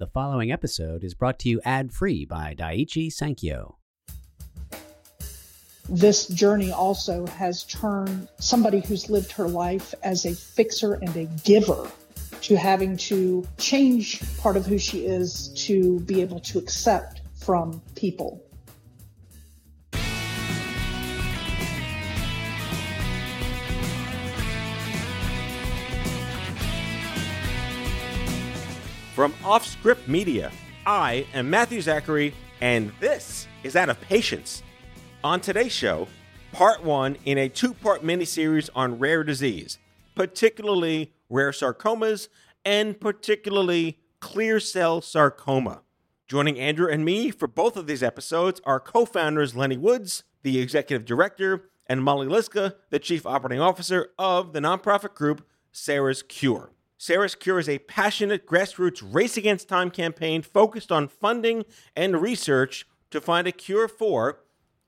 The following episode is brought to you ad free by Daiichi Sankyo. This journey also has turned somebody who's lived her life as a fixer and a giver to having to change part of who she is to be able to accept from people. From Offscript Media, I am Matthew Zachary, and this is Out of Patients. On today's show, part one in a two part miniseries on rare disease, particularly rare sarcomas and particularly clear cell sarcoma. Joining Andrew and me for both of these episodes are co founders Lenny Woods, the executive director, and Molly Liska, the chief operating officer of the nonprofit group Sarah's Cure. Sarah's Cure is a passionate grassroots race against time campaign focused on funding and research to find a cure for,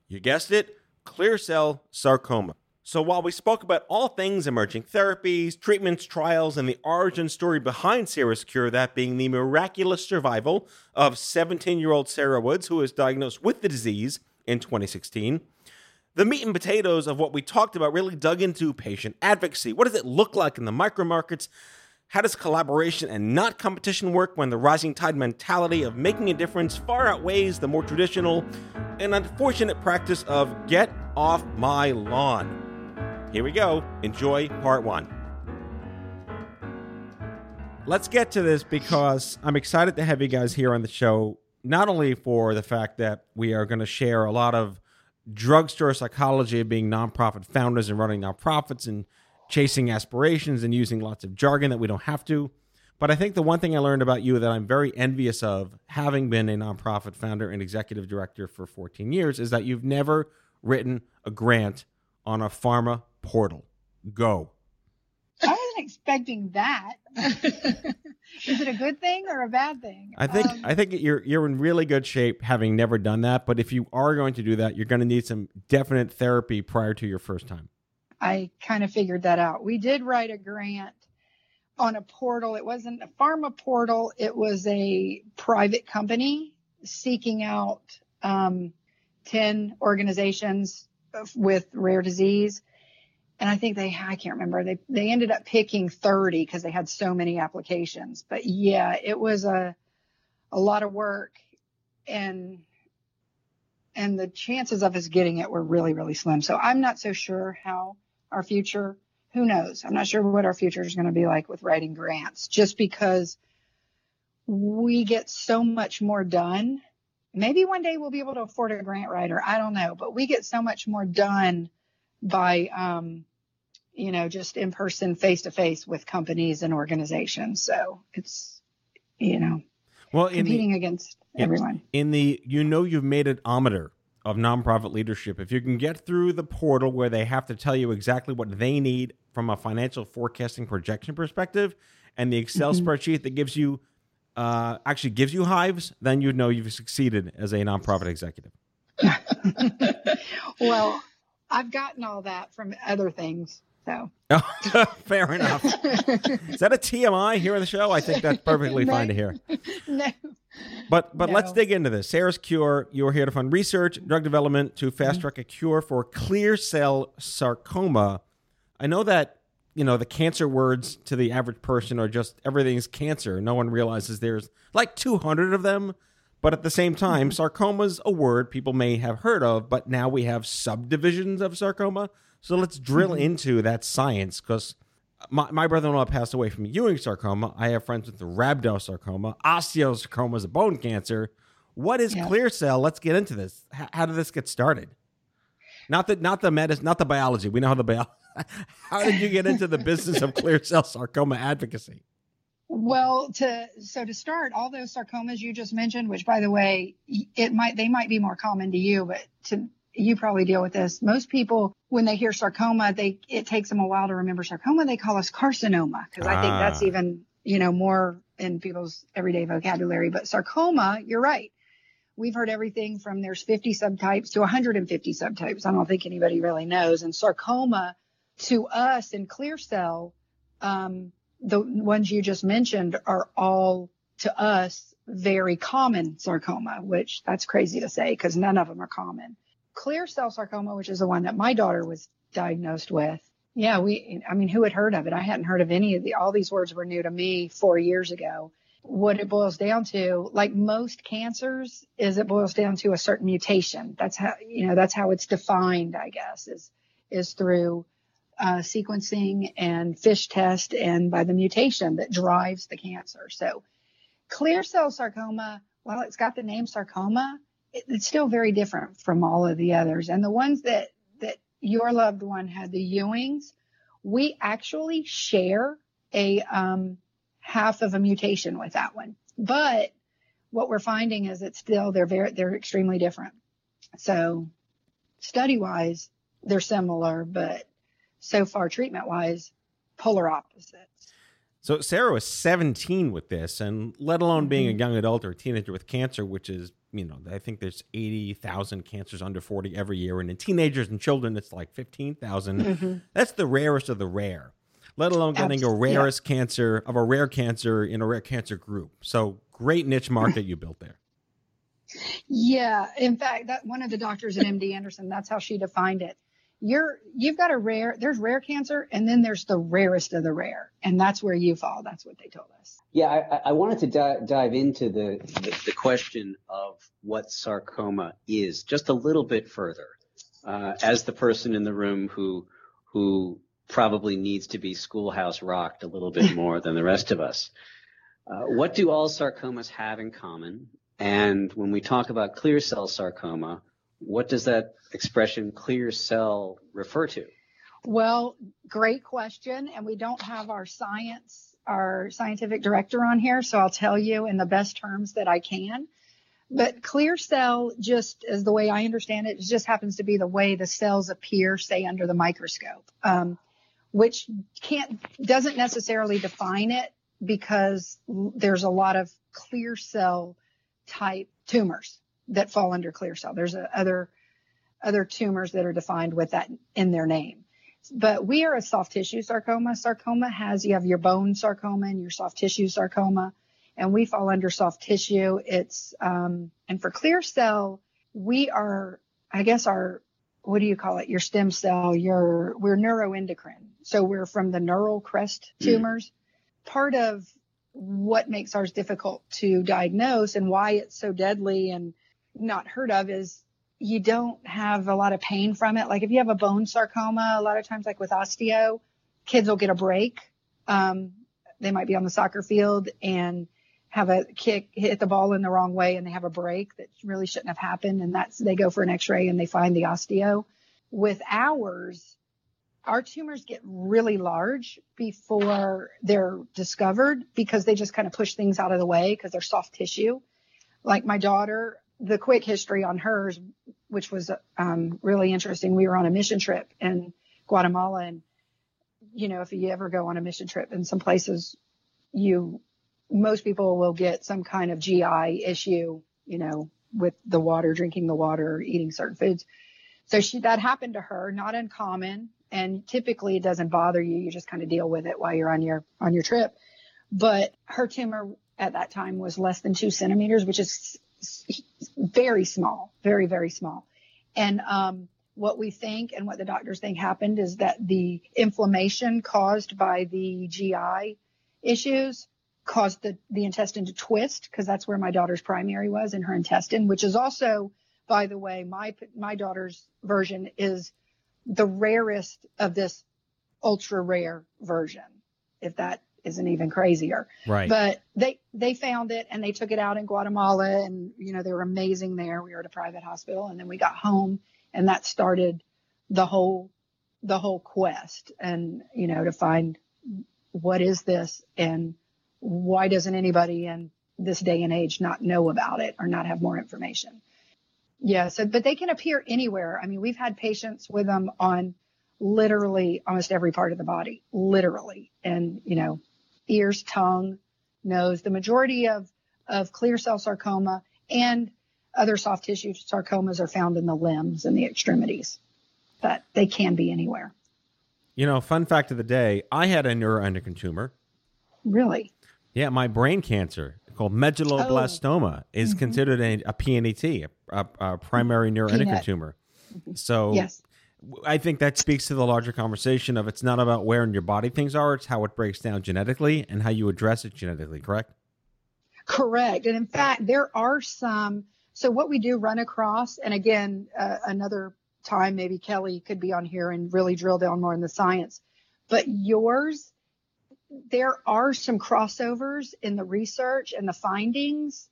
you guessed it, clear cell sarcoma. So while we spoke about all things emerging therapies, treatments, trials, and the origin story behind Sarah's cure, that being the miraculous survival of 17 year old Sarah Woods, who was diagnosed with the disease in 2016, the meat and potatoes of what we talked about really dug into patient advocacy. What does it look like in the micro markets? How does collaboration and not competition work when the rising tide mentality of making a difference far outweighs the more traditional and unfortunate practice of get off my lawn? Here we go. Enjoy part one. Let's get to this because I'm excited to have you guys here on the show, not only for the fact that we are going to share a lot of drugstore psychology of being nonprofit founders and running nonprofits and chasing aspirations and using lots of jargon that we don't have to. But I think the one thing I learned about you that I'm very envious of, having been a nonprofit founder and executive director for 14 years, is that you've never written a grant on a pharma portal. Go. I wasn't expecting that. Is it a good thing or a bad thing? I think Um, I think you're you're in really good shape having never done that. But if you are going to do that, you're going to need some definite therapy prior to your first time. I kind of figured that out. We did write a grant on a portal. It wasn't a pharma portal. It was a private company seeking out um, 10 organizations with rare disease. And I think they, I can't remember, they, they ended up picking 30 because they had so many applications. But yeah, it was a, a lot of work and, and the chances of us getting it were really, really slim. So I'm not so sure how our future, who knows? I'm not sure what our future is going to be like with writing grants just because we get so much more done. Maybe one day we'll be able to afford a grant writer. I don't know, but we get so much more done by, um, you know, just in person, face to face with companies and organizations. So it's, you know, Well, in the, competing against everyone. in the you know you've made an ometer of nonprofit leadership if you can get through the portal where they have to tell you exactly what they need from a financial forecasting projection perspective and the excel Mm-hmm. spreadsheet that gives you uh, actually gives you hives then you know you've succeeded as a nonprofit executive well, I've gotten all that from other things. So fair enough is that a tmi here on the show i think that's perfectly fine to hear no. But but let's dig into this. Sarah's Cure, you're here to fund research, drug development to Mm-hmm. fast track a cure for clear cell sarcoma. I know that you know the cancer words to the average person are just everything's cancer. No one realizes there's like 200 of them. But at the same time, Mm-hmm. sarcoma's a word people may have heard of, but now we have subdivisions of sarcoma. So let's drill Mm-hmm. into that science because my, my brother-in-law passed away from Ewing sarcoma. I have friends with the rhabdo sarcoma. Osteosarcoma is a bone cancer. What is Yeah. clear cell? Let's get into this. H- how did this get started? Not the not the medicine, not the biology. We know how the bio. how did you get into the business of clear cell sarcoma advocacy? Well, to so to start, all those sarcomas you just mentioned, which by the way, it might they might be more common to you, but to you probably deal with this. Most people, when they hear sarcoma, they it takes them a while to remember sarcoma. They call us carcinoma because I think that's Ah. even you know more in people's everyday vocabulary. But sarcoma, you're right. We've heard everything from there's 50 subtypes to 150 subtypes. I don't think anybody really knows. And sarcoma, to us in clear cell, um, the ones you just mentioned are all to us very common sarcoma, which that's crazy to say because none of them are common. Clear cell sarcoma, which is the one that my daughter was diagnosed with. Yeah, we, I mean, who had heard of it? I hadn't heard of any of the, all these words were new to me four years ago. What it boils down to, like most cancers, is it boils down to a certain mutation. That's how, you know, that's how it's defined, I guess, is, is through uh, sequencing and FISH test and by the mutation that drives the cancer. So clear cell sarcoma, while it's got the name sarcoma, it's still very different from all of the others. And the ones that, that your loved one had, the Ewings, we actually share a um, half of a mutation with that one. But what we're finding is it's still, they're very, they're extremely different. So study wise, they're similar, but so far treatment wise, polar opposites. So Sarah was 17 with this, and let alone being a Mhm. young adult or a teenager with cancer, which is, you know, I think there's 80,000 cancers under 40 every year. And in teenagers and children, it's like 15,000. Mhm. That's the rarest of the rare, let alone getting a Abs- yeah. rarest cancer of a rare cancer in a rare cancer group. So great niche market you built there. Yeah, in fact, that one of the doctors at MD Anderson, that's how she defined it. You're you've got a rare. There's rare cancer, and then there's the rarest of the rare, and that's where you fall. That's what they told us. Yeah, I, I wanted to di- dive into the, the, the question of what sarcoma is just a little bit further. Uh, as the person in the room who who probably needs to be schoolhouse rocked a little bit more than the rest of us, uh, what do all sarcomas have in common? And when we talk about clear cell sarcoma, what does that expression clear cell refer to? Well, great question, and we don't have our science, our scientific director on here, so I'll tell you in the best terms that I can. But clear cell, just as the way I understand it, it just happens to be the way the cells appear, say under the microscope, um, which can't doesn't necessarily define it because there's a lot of clear cell type tumors that fall under clear cell. There's a, other other tumors that are defined with that in their name. But we are a soft tissue sarcoma. Sarcoma has you have your bone sarcoma and your soft tissue sarcoma, and we fall under soft tissue. It's um, and for clear cell, we are I guess our what do you call it? Your stem cell. Your we're neuroendocrine, so we're from the neural crest tumors. Part of what makes ours difficult to diagnose and why it's so deadly and not heard of is you don't have a lot of pain from it. Like if you have a bone sarcoma, a lot of times, like with osteo, kids will get a break. Um, they might be on the soccer field and have a kick, hit the ball in the wrong way, and they have a break that really shouldn't have happened. And that's they go for an X-ray and they find the osteo. With ours, our tumors get really large before they're discovered because they just kind of push things out of the way because they're soft tissue. Like my daughter, the quick history on hers, which was um, really interesting. We were on a mission trip in Guatemala, and you know, if you ever go on a mission trip in some places, you most people will get some kind of GI issue, you know, with the water, drinking the water, eating certain foods. So she that happened to her, not uncommon, and typically it doesn't bother you. You just kind of deal with it while you're on your on your trip. But her tumor at that time was less than two centimeters, which is very small, very very small. And um, what we think and what the doctors think happened is that the inflammation caused by the GI issues caused the, the intestine to twist because that's where my daughter's primary was in her intestine, which is also, by the way, my my daughter's version is the rarest of this ultra rare version, if that isn't even crazier. Right. But they they found it and they took it out in Guatemala and you know they were amazing there. We were at a private hospital and then we got home and that started the whole the whole quest and you know to find what is this and why doesn't anybody in this day and age not know about it or not have more information? Yeah. So, but they can appear anywhere. I mean, we've had patients with them on literally almost every part of the body, literally. And, you know, ears, tongue, nose, the majority of, of clear cell sarcoma and other soft tissue sarcomas are found in the limbs and the extremities, but they can be anywhere. You know, fun fact of the day I had a neuroendocrine tumor. Really? Yeah, my brain cancer called medulloblastoma oh. is mm-hmm. considered a, a PNET, a, a primary neuroendocrine Peanut. tumor. Mm-hmm. So yes. I think that speaks to the larger conversation of it's not about where in your body things are, it's how it breaks down genetically and how you address it genetically, correct? Correct. And in fact, there are some. So what we do run across, and again, uh, another time maybe Kelly could be on here and really drill down more in the science. But yours, there are some crossovers in the research and the findings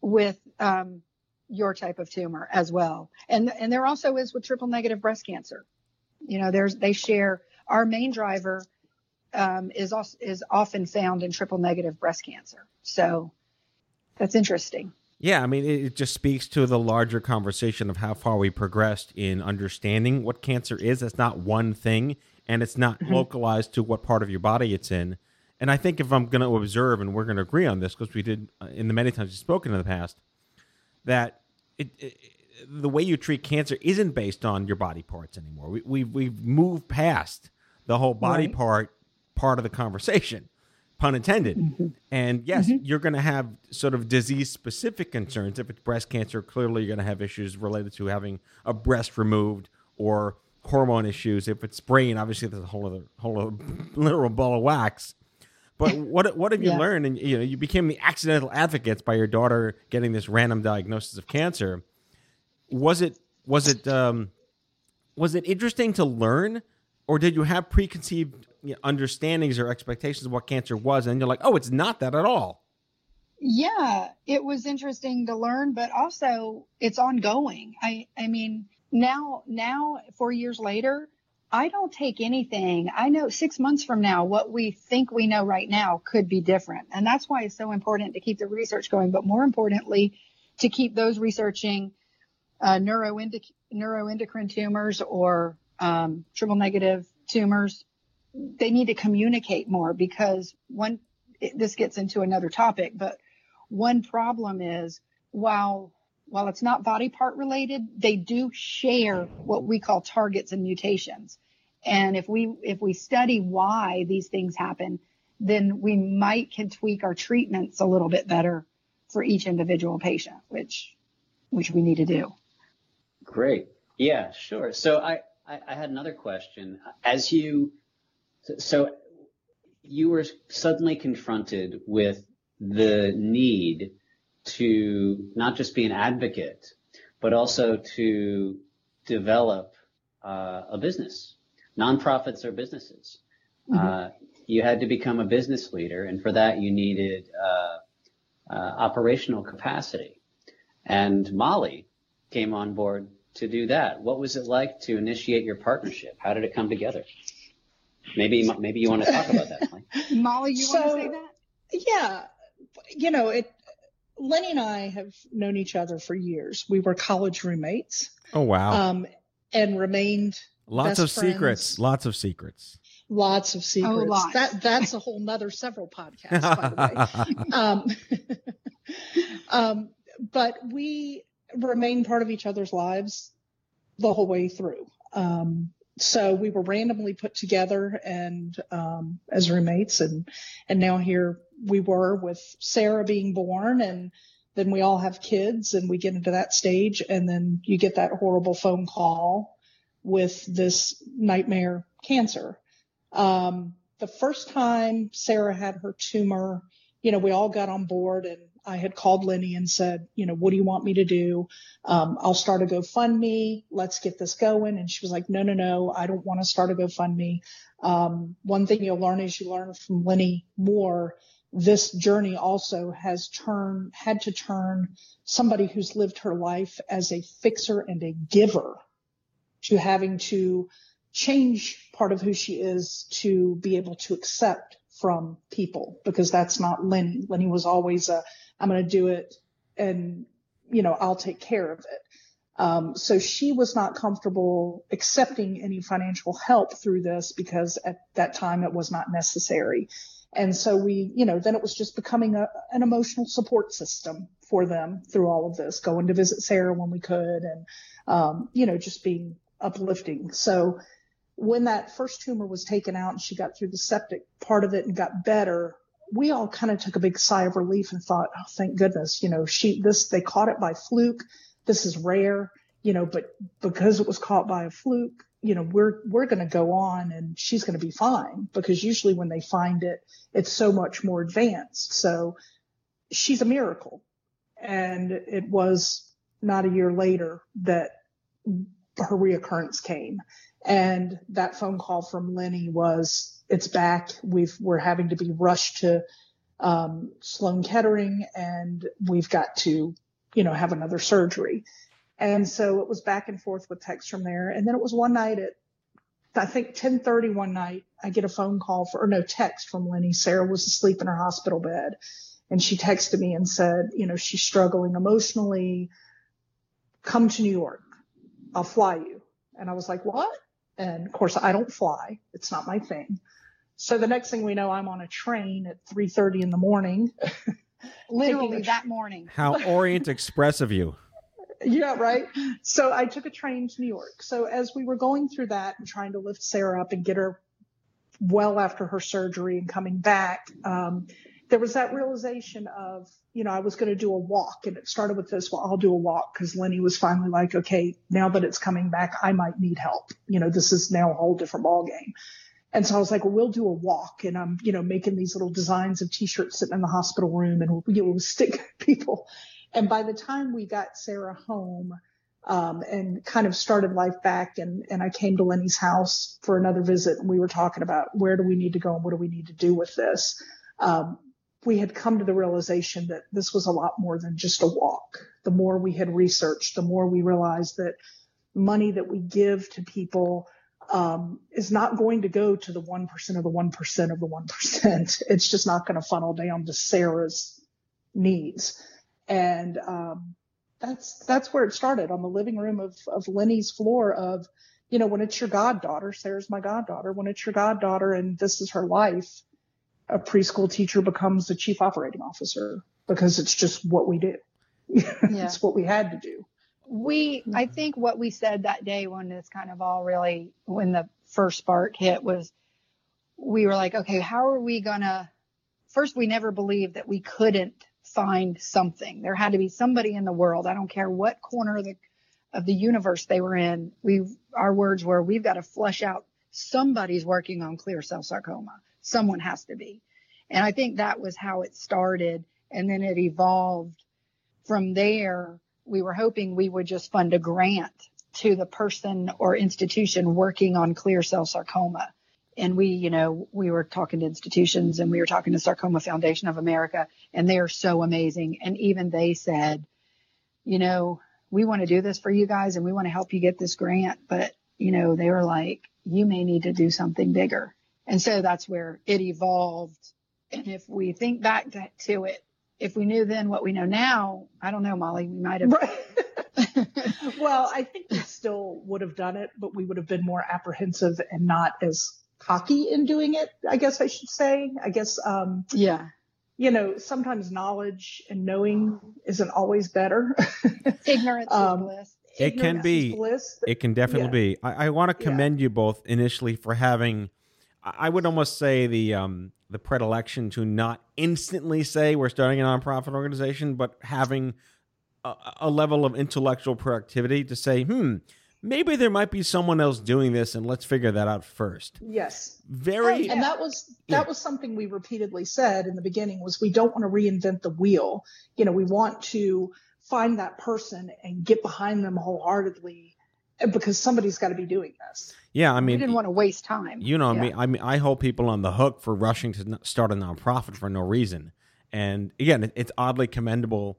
with um, your type of tumor as well. And and there also is with triple negative breast cancer. You know, there's they share our main driver um, is also, is often found in triple negative breast cancer. So that's interesting. Yeah, I mean, it, just speaks to the larger conversation of how far we progressed in understanding what cancer is. It's not one thing, and it's not mm-hmm. localized to what part of your body it's in. And I think if I'm going to observe, and we're going to agree on this because we did uh, in the many times we've spoken in the past, that it, it, the way you treat cancer isn't based on your body parts anymore. We, we've we've moved past the whole body right. part part of the conversation, pun intended. Mm-hmm. And yes, mm-hmm. you're going to have sort of disease specific concerns. If it's breast cancer, clearly you're going to have issues related to having a breast removed or hormone issues. If it's brain, obviously there's a whole other whole other literal ball of wax. But what what have you yeah. learned? And you know, you became the accidental advocates by your daughter getting this random diagnosis of cancer. Was it was it um, was it interesting to learn, or did you have preconceived you know, understandings or expectations of what cancer was, and you're like, oh, it's not that at all? Yeah, it was interesting to learn, but also it's ongoing. I I mean, now now four years later, I don't take anything. I know six months from now, what we think we know right now could be different. And that's why it's so important to keep the research going, but more importantly, to keep those researching uh, neuroendocrine tumors or um, triple negative tumors. They need to communicate more because one, it, this gets into another topic, but one problem is while while it's not body part related, they do share what we call targets and mutations. And if we if we study why these things happen, then we might can tweak our treatments a little bit better for each individual patient, which which we need to do. Great. Yeah, sure. So I, I, I had another question. As you so you were suddenly confronted with the need to not just be an advocate, but also to develop uh, a business nonprofits are businesses. Mm-hmm. Uh, you had to become a business leader, and for that you needed uh, uh, operational capacity. And Molly came on board to do that. What was it like to initiate your partnership? How did it come together? Maybe maybe you want to talk about that. Molly, you so, want to say that? Yeah, you know it. Lenny and I have known each other for years. We were college roommates. Oh wow! Um, and remained Lots of friends. secrets. Lots of secrets. Lots of secrets. Oh, lots. That that's a whole nother several podcasts, by the way. um, um, but we remain part of each other's lives the whole way through. Um, so we were randomly put together and um, as roommates, and and now here we were with Sarah being born, and then we all have kids, and we get into that stage, and then you get that horrible phone call with this nightmare cancer. Um, the first time Sarah had her tumor, you know, we all got on board and I had called Lenny and said, you know, what do you want me to do? Um, I'll start a GoFundMe. Let's get this going. And she was like, no, no, no, I don't want to start a GoFundMe. Um, one thing you'll learn is you learn from Lenny more. This journey also has turned, had to turn somebody who's lived her life as a fixer and a giver to having to change part of who she is to be able to accept from people because that's not Lenny. Lenny was always a, I'm going to do it and, you know, I'll take care of it. Um, so she was not comfortable accepting any financial help through this because at that time it was not necessary. And so we, you know, then it was just becoming a, an emotional support system for them through all of this, going to visit Sarah when we could and, um, you know, just being uplifting. So when that first tumor was taken out and she got through the septic part of it and got better, we all kind of took a big sigh of relief and thought, oh, thank goodness, you know, she, this, they caught it by fluke. This is rare, you know, but because it was caught by a fluke, you know, we're, we're going to go on and she's going to be fine because usually when they find it, it's so much more advanced. So she's a miracle. And it was not a year later that her reoccurrence came. And that phone call from Lenny was, it's back. We've, we're having to be rushed to, um, Sloan Kettering and we've got to, you know, have another surgery. And so it was back and forth with text from there. And then it was one night at, I think 1030 one night, I get a phone call for, or no text from Lenny. Sarah was asleep in her hospital bed and she texted me and said, you know, she's struggling emotionally. Come to New York. I'll fly you. And I was like, what? And of course I don't fly. It's not my thing. So the next thing we know, I'm on a train at 3:30 in the morning. Literally that morning. How Orient Express of you. Yeah, right. So I took a train to New York. So as we were going through that and trying to lift Sarah up and get her well after her surgery and coming back, um, there was that realization of, you know, I was going to do a walk and it started with this, well, I'll do a walk because Lenny was finally like, okay, now that it's coming back, I might need help. You know, this is now a whole different ball game. And so I was like, well, we'll do a walk. And I'm, you know, making these little designs of t-shirts sitting in the hospital room and we'll, you know, we'll stick people. And by the time we got Sarah home, um, and kind of started life back and, and I came to Lenny's house for another visit and we were talking about where do we need to go and what do we need to do with this. Um, we had come to the realization that this was a lot more than just a walk. The more we had researched, the more we realized that money that we give to people um, is not going to go to the 1% of the 1% of the 1%. It's just not going to funnel down to Sarah's needs. And, um, that's, that's where it started on the living room of, of Lenny's floor of, you know, when it's your goddaughter, Sarah's my goddaughter, when it's your goddaughter and this is her life, a preschool teacher becomes the chief operating officer because it's just what we do. Yeah. it's what we had to do. We, I think what we said that day when this kind of all really, when the first spark hit was we were like, okay, how are we gonna, first we never believed that we couldn't find something. There had to be somebody in the world. I don't care what corner of the, of the universe they were in. We, our words were, we've got to flush out somebody's working on clear cell sarcoma. Someone has to be. And I think that was how it started. And then it evolved from there. We were hoping we would just fund a grant to the person or institution working on clear cell sarcoma. And we, you know, we were talking to institutions and we were talking to Sarcoma Foundation of America and they are so amazing. And even they said, you know, we want to do this for you guys and we want to help you get this grant. But, you know, they were like, you may need to do something bigger. And so that's where it evolved. And if we think back to, to it, if we knew then what we know now, I don't know, Molly, we might have. Well, I think we still would have done it, but we would have been more apprehensive and not as cocky in doing it. I guess I should say. I guess, um, yeah. You know, sometimes knowledge and knowing isn't always better. Ignorance Um, is bliss. It can be. bliss. It can definitely Yeah. be. I, I want to Yeah. commend you both initially for having, I I would almost say the um, the predilection to not instantly say we're starting a nonprofit organization, but having a, a level of intellectual productivity to say, hmm, maybe there might be someone else doing this, and let's figure that out first. Yes. Very. And that was Yeah. that was something we repeatedly said in the beginning was we don't want to reinvent the wheel. You know, we want to find that person and get behind them wholeheartedly uh, because somebody's got to be doing this. Yeah, I mean, we didn't want to waste time. You know Yeah. me. I mean, I hold people on the hook for rushing to start a nonprofit for no reason. And again, it's oddly commendable.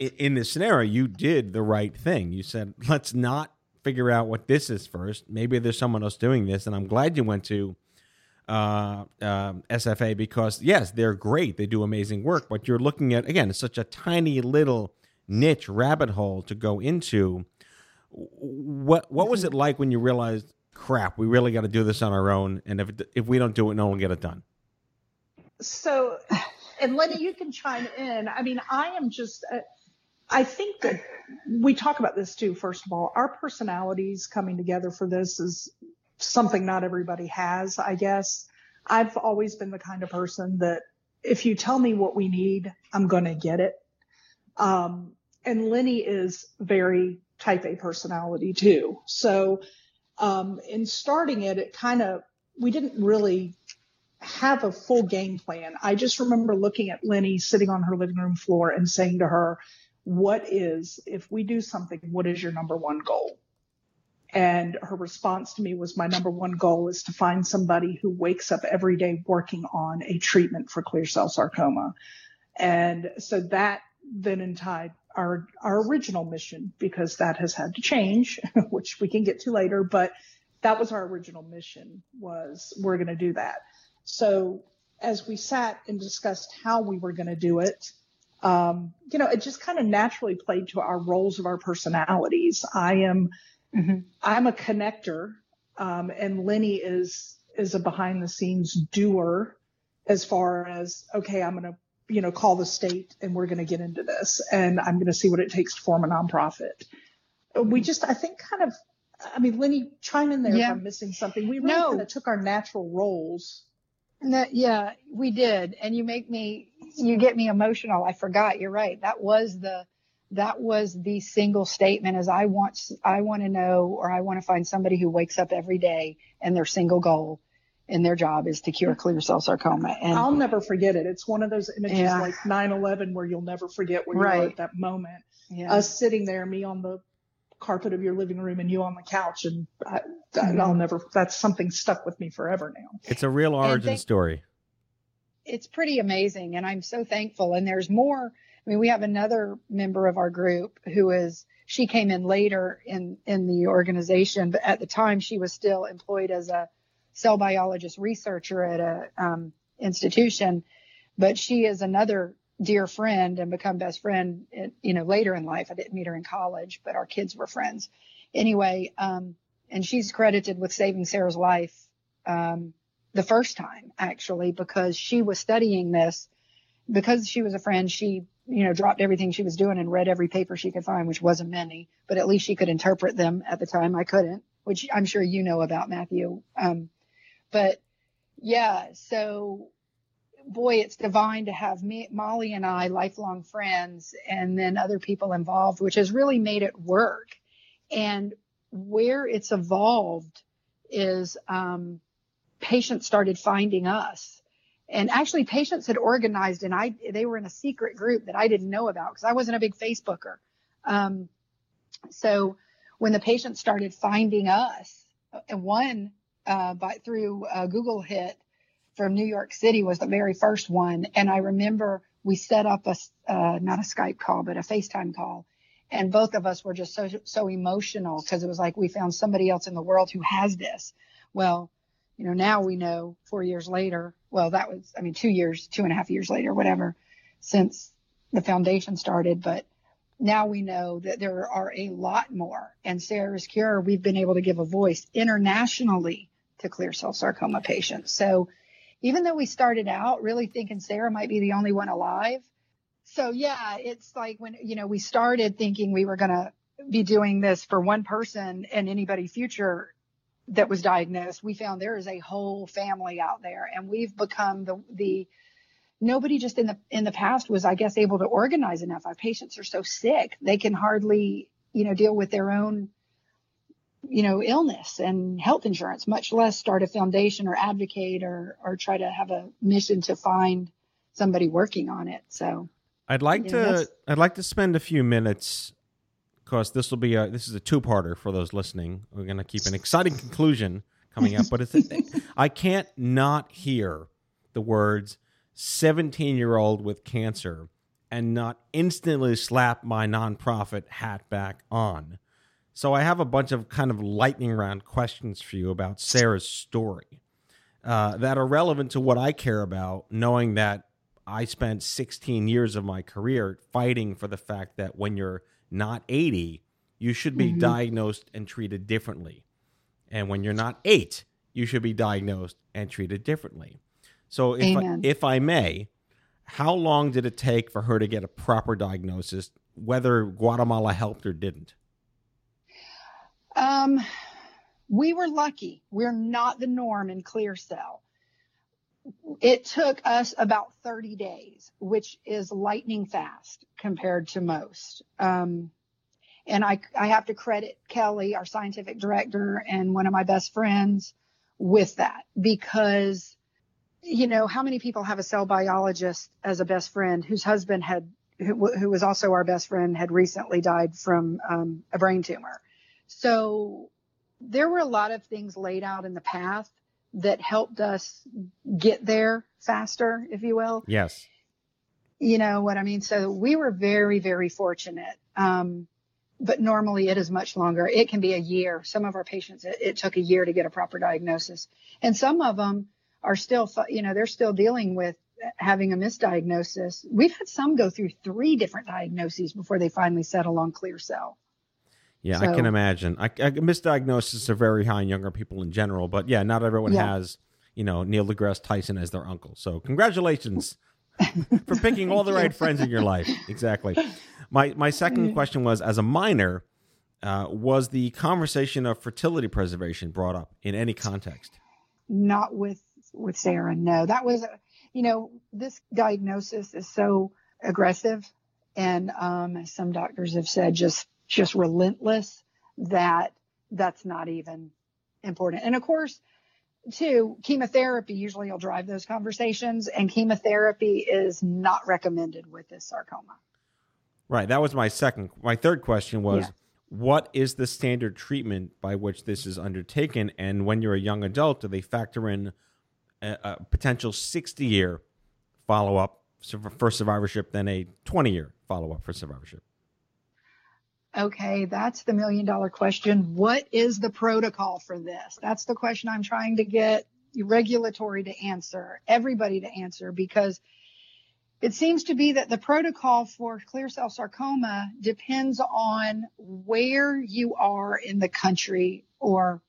In this scenario, you did the right thing. You said, "Let's not figure out what this is first. Maybe there's someone else doing this." And I'm glad you went to uh, um, SFA because yes, they're great. They do amazing work, but you're looking at again such a tiny little niche rabbit hole to go into. What what was it like when you realized, crap, we really got to do this on our own, and if if we don't do it, no one will get it done. So, and Lenny, you can chime in. I mean, I am just. Uh, I think that we talk about this too. First of all, our personalities coming together for this is something not everybody has, I guess. I've always been the kind of person that if you tell me what we need, I'm going to get it. Um, and Lenny is very type A personality too. So, um, in starting it, it kind of, we didn't really have a full game plan. I just remember looking at Lenny sitting on her living room floor and saying to her, what is, if we do something, what is your number one goal? And her response to me was, my number one goal is to find somebody who wakes up every day working on a treatment for clear cell sarcoma. And so that then entitled our, our original mission because that has had to change, which we can get to later, but that was our original mission was we're going to do that. So as we sat and discussed how we were going to do it, um, you know, it just kind of naturally played to our roles of our personalities. I am Mm-hmm. I'm a connector, um, and Lenny is is a behind the scenes doer as far as okay, I'm gonna you know call the state and we're gonna get into this and I'm gonna see what it takes to form a nonprofit. We just I think kind of I mean Lenny chime in there yeah. if I'm missing something. We really no. kind of took our natural roles. That, yeah, we did, and you make me you get me emotional. I forgot. You're right. That was the that was the single statement as I want, I want to know, or I want to find somebody who wakes up every day and their single goal in their job is to cure clear cell sarcoma. And I'll never forget it. It's one of those images yeah. like 9-11 where you'll never forget where right. you were at that moment. Yeah. Us sitting there, me on the carpet of your living room and you on the couch. And I, will mm-hmm. never, that's something stuck with me forever now. It's a real origin story. It's pretty amazing. And I'm so thankful. And there's more I mean, we have another member of our group who is, she came in later in, in the organization, but at the time she was still employed as a cell biologist researcher at a um, institution. But she is another dear friend and become best friend, you know, later in life. I didn't meet her in college, but our kids were friends. Anyway, um, and she's credited with saving Sarah's life um, the first time, actually, because she was studying this. Because she was a friend, she you know, dropped everything she was doing and read every paper she could find, which wasn't many, but at least she could interpret them at the time. I couldn't, which I'm sure you know about Matthew. Um, but yeah, so boy, it's divine to have me, Molly and I, lifelong friends, and then other people involved, which has really made it work. And where it's evolved is um, patients started finding us and actually patients had organized and I, they were in a secret group that I didn't know about because I wasn't a big Facebooker. Um, so when the patients started finding us and one, uh, by through uh, Google hit from New York City was the very first one. And I remember we set up a, uh, not a Skype call, but a FaceTime call. And both of us were just so, so emotional because it was like we found somebody else in the world who has this. Well, you know, now we know four years later, well, that was, I mean, two years, two and a half years later, whatever, since the foundation started. But now we know that there are a lot more. And Sarah's Cure, we've been able to give a voice internationally to clear cell sarcoma patients. So even though we started out really thinking Sarah might be the only one alive. So yeah, it's like when, you know, we started thinking we were going to be doing this for one person and anybody future that was diagnosed, we found there is a whole family out there, and we've become the the nobody just in the in the past was, I guess, able to organize enough. Our patients are so sick they can hardly you know deal with their own you know illness and health insurance, much less start a foundation or advocate or or try to have a mission to find somebody working on it. So I'd like to know, I'd like to spend a few minutes because this will be a this is a two parter for those listening. We're going to keep an exciting conclusion coming up, but it's a, I can't not hear the words 17 year old with cancer and not instantly slap my nonprofit hat back on. So I have a bunch of kind of lightning round questions for you about Sarah's story. uh, that are relevant to what I care about, knowing that I spent 16 years of my career fighting for the fact that when you're not 80, you should be Mhm. diagnosed and treated differently. And when you're not eight, you should be diagnosed and treated differently. So, if I, if I may, how long did it take for her to get a proper diagnosis, whether Guatemala helped or didn't? Um, we were lucky. We're not the norm in clear cell. It took us about 30 days, which is lightning fast compared to most. Um, and I, I have to credit Kelly, our scientific director, and one of my best friends with that because, you know, how many people have a cell biologist as a best friend whose husband had, who, who was also our best friend, had recently died from um, a brain tumor. So there were a lot of things laid out in the path that helped us get there faster, if you will. Yes. You know what I mean? So we were very, very fortunate. Um, but normally it is much longer. It can be a year. Some of our patients, it, it took a year to get a proper diagnosis. And some of them are still, you know, they're still dealing with having a misdiagnosis. We've had some go through three different diagnoses before they finally settle on clear cell. Yeah, I can imagine. I, I, misdiagnoses are very high in younger people in general, but yeah, not everyone Yeah. has, you know, Neil deGrasse Tyson as their uncle. So congratulations for picking all the right friends in your life. Exactly. My my second question was, as a minor, uh, was the conversation of fertility preservation brought up in any context? not with with Sarah. No, that was, you know, this diagnosis is so aggressive, and um, as some doctors have said, just just relentless. That that's not even important. And of course, too, chemotherapy usually will drive those conversations, and chemotherapy is not recommended with this sarcoma. Right. That was my second. My third question was, Yeah. what is the standard treatment by which this is undertaken? And when you're a young adult, do they factor in a, a potential 60 year follow up for survivorship than a 20 year follow up for survivorship? Okay, that's the million dollar question. What is the protocol for this? That's the question I'm trying to get regulatory to answer, everybody to answer, because it seems to be that the protocol for clear cell sarcoma depends on where you are in the country or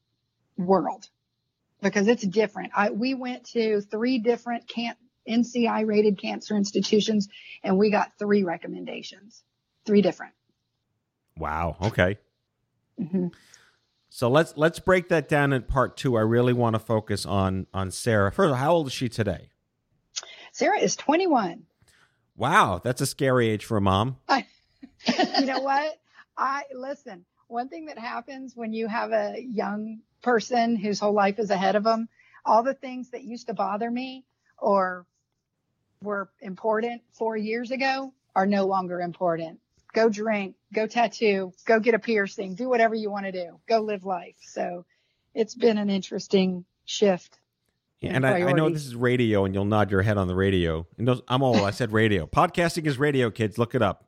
world, because it's different. I, we went to three different can, NCI rated cancer institutions and we got three recommendations, three different. Wow. Okay. hmm So let's let's break that down in part two. I really want to focus on on Sarah. First of all, how old is she today? Sarah is 21. Wow, that's a scary age for a mom. you know what? I listen. One thing that happens when you have a young person whose whole life is ahead of them, all the things that used to bother me or were important four years ago are no longer important. Go drink, go tattoo, go get a piercing, do whatever you want to do, go live life. So it's been an interesting shift. in And I, I know this is radio, and you'll nod your head on the radio. And those, I'm old. I said radio. Podcasting is radio, kids. Look it up.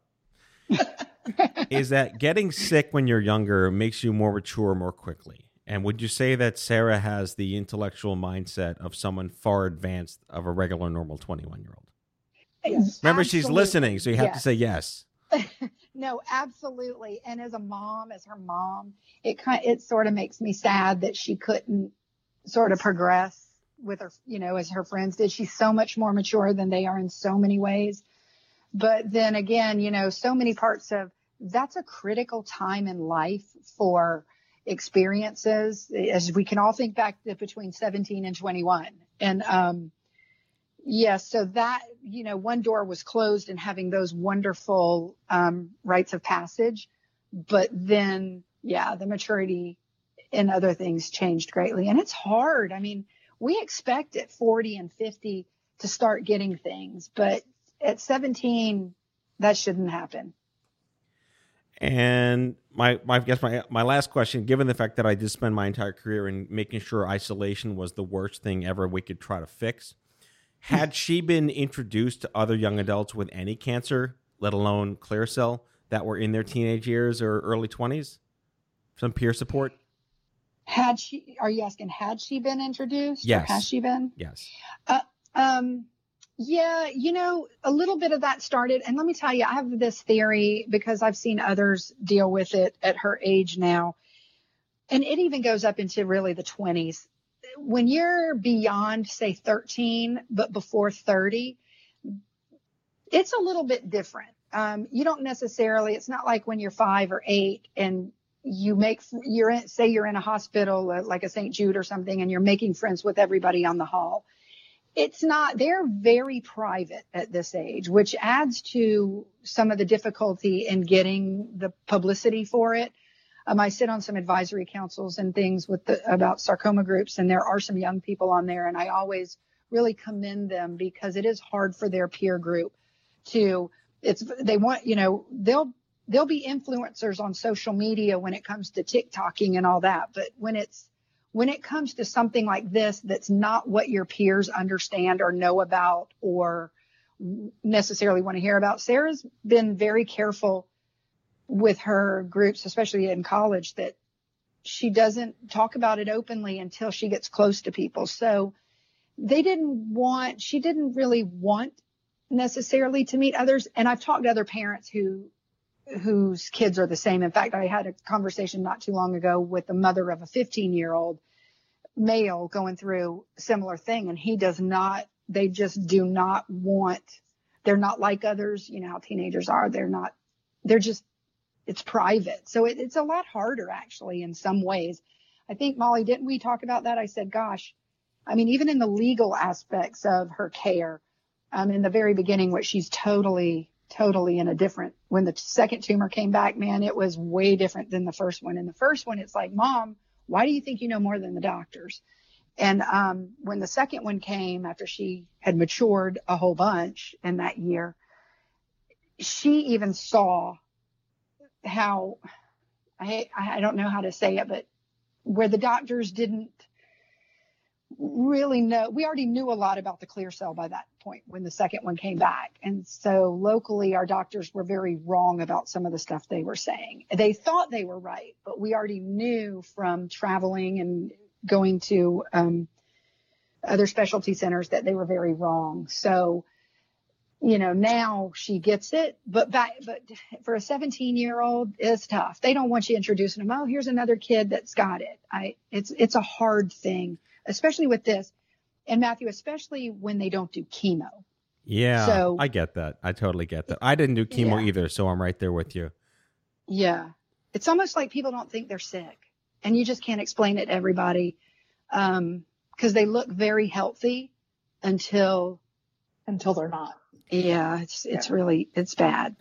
is that getting sick when you're younger makes you more mature more quickly? And would you say that Sarah has the intellectual mindset of someone far advanced of a regular, normal 21 year old? Remember, she's listening, so you have to say yes. No, absolutely. And as a mom, as her mom, it kind it sort of makes me sad that she couldn't sort of progress with her, you know, as her friends did. She's so much more mature than they are in so many ways. But then again, you know, so many parts of that's a critical time in life for experiences as we can all think back to between 17 and 21. And um Yes, so that you know, one door was closed and having those wonderful um, rites of passage, but then yeah, the maturity and other things changed greatly, and it's hard. I mean, we expect at 40 and 50 to start getting things, but at 17, that shouldn't happen. And my, my I guess my my last question, given the fact that I did spend my entire career in making sure isolation was the worst thing ever we could try to fix, had she been introduced to other young adults with any cancer, let alone clear cell, that were in their teenage years or early twenties, some peer support? Had she? Are you asking? Had she been introduced? Yes. Has she been? Yes. Um, yeah, you know, a little bit of that started. And let me tell you, I have this theory because I've seen others deal with it at her age now. And it even goes up into really the 20s. When you're beyond, say, 13, but before 30, it's a little bit different. Um, you don't necessarily, it's not like when you're five or eight and you make, you're in, say you're in a hospital uh, like a St. Jude or something and you're making friends with everybody on the hall it's not they're very private at this age which adds to some of the difficulty in getting the publicity for it um, i sit on some advisory councils and things with the, about sarcoma groups and there are some young people on there and i always really commend them because it is hard for their peer group to it's they want you know they'll they'll be influencers on social media when it comes to tiktoking and all that but when it's when it comes to something like this that's not what your peers understand or know about or necessarily want to hear about, Sarah's been very careful with her groups, especially in college, that she doesn't talk about it openly until she gets close to people. So they didn't want, she didn't really want necessarily to meet others. And I've talked to other parents who whose kids are the same. In fact, I had a conversation not too long ago with the mother of a 15 year old male going through similar thing and he does not, they just do not want, they're not like others. You know how teenagers are. They're not, they're just, it's private. So it, it's a lot harder actually in some ways. I think Molly, didn't we talk about that? I said, gosh, I mean, even in the legal aspects of her care, um, in the very beginning, what she's totally totally in a different when the second tumor came back man it was way different than the first one and the first one it's like mom why do you think you know more than the doctors and um, when the second one came after she had matured a whole bunch in that year she even saw how i i don't know how to say it but where the doctors didn't really know we already knew a lot about the clear cell by that point when the second one came back. And so locally our doctors were very wrong about some of the stuff they were saying. They thought they were right but we already knew from traveling and going to um, other specialty centers that they were very wrong. So you know now she gets it but back but for a 17 year old it's tough they don't want you introducing them oh here's another kid that's got it i it's it's a hard thing especially with this. And Matthew, especially when they don't do chemo. Yeah, So- I get that. I totally get that. I didn't do chemo Yeah. either, so I'm right there with you. Yeah. It's almost like people don't think they're sick. And you just can't explain it to everybody. Um, because they look very healthy until until they're not. Yeah, it's it's Yeah. really it's bad.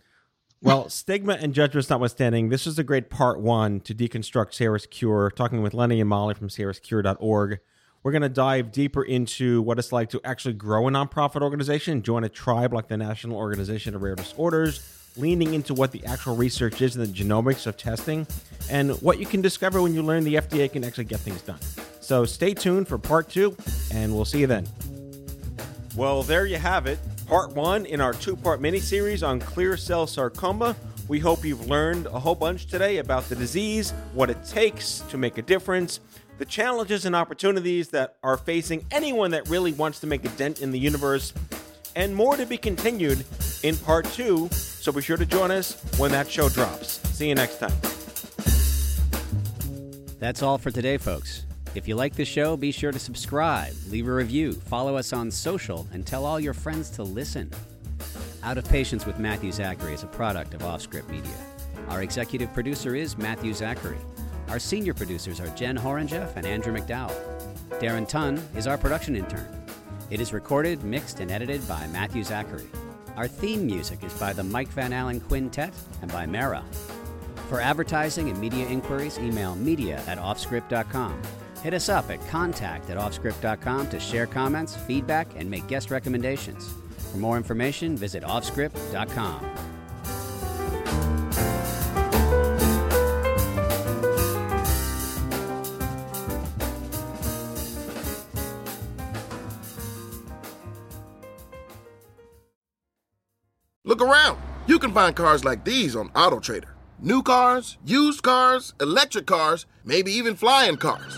Well, stigma and judgments notwithstanding, this is a great part one to deconstruct Sarah's Cure, talking with Lenny and Molly from sarahscure.org. We're going to dive deeper into what it's like to actually grow a nonprofit organization, join a tribe like the National Organization of Rare Disorders, leaning into what the actual research is in the genomics of testing, and what you can discover when you learn the FDA can actually get things done. So stay tuned for part two, and we'll see you then. Well, there you have it. Part one in our two part mini-series on clear cell sarcoma. We hope you've learned a whole bunch today about the disease, what it takes to make a difference, the challenges and opportunities that are facing anyone that really wants to make a dent in the universe, and more to be continued in part two. So be sure to join us when that show drops. See you next time. That's all for today, folks. If you like the show, be sure to subscribe, leave a review, follow us on social, and tell all your friends to listen. Out of Patients with Matthew Zachary is a product of Offscript Media. Our executive producer is Matthew Zachary. Our senior producers are Jen Horangeff and Andrew McDowell. Darren Tunn is our production intern. It is recorded, mixed, and edited by Matthew Zachary. Our theme music is by the Mike Van Allen Quintet and by Mara. For advertising and media inquiries, email media at offscript.com. Hit us up at contact at offscript.com to share comments, feedback, and make guest recommendations. For more information, visit offscript.com. Look around. You can find cars like these on AutoTrader. New cars, used cars, electric cars, maybe even flying cars.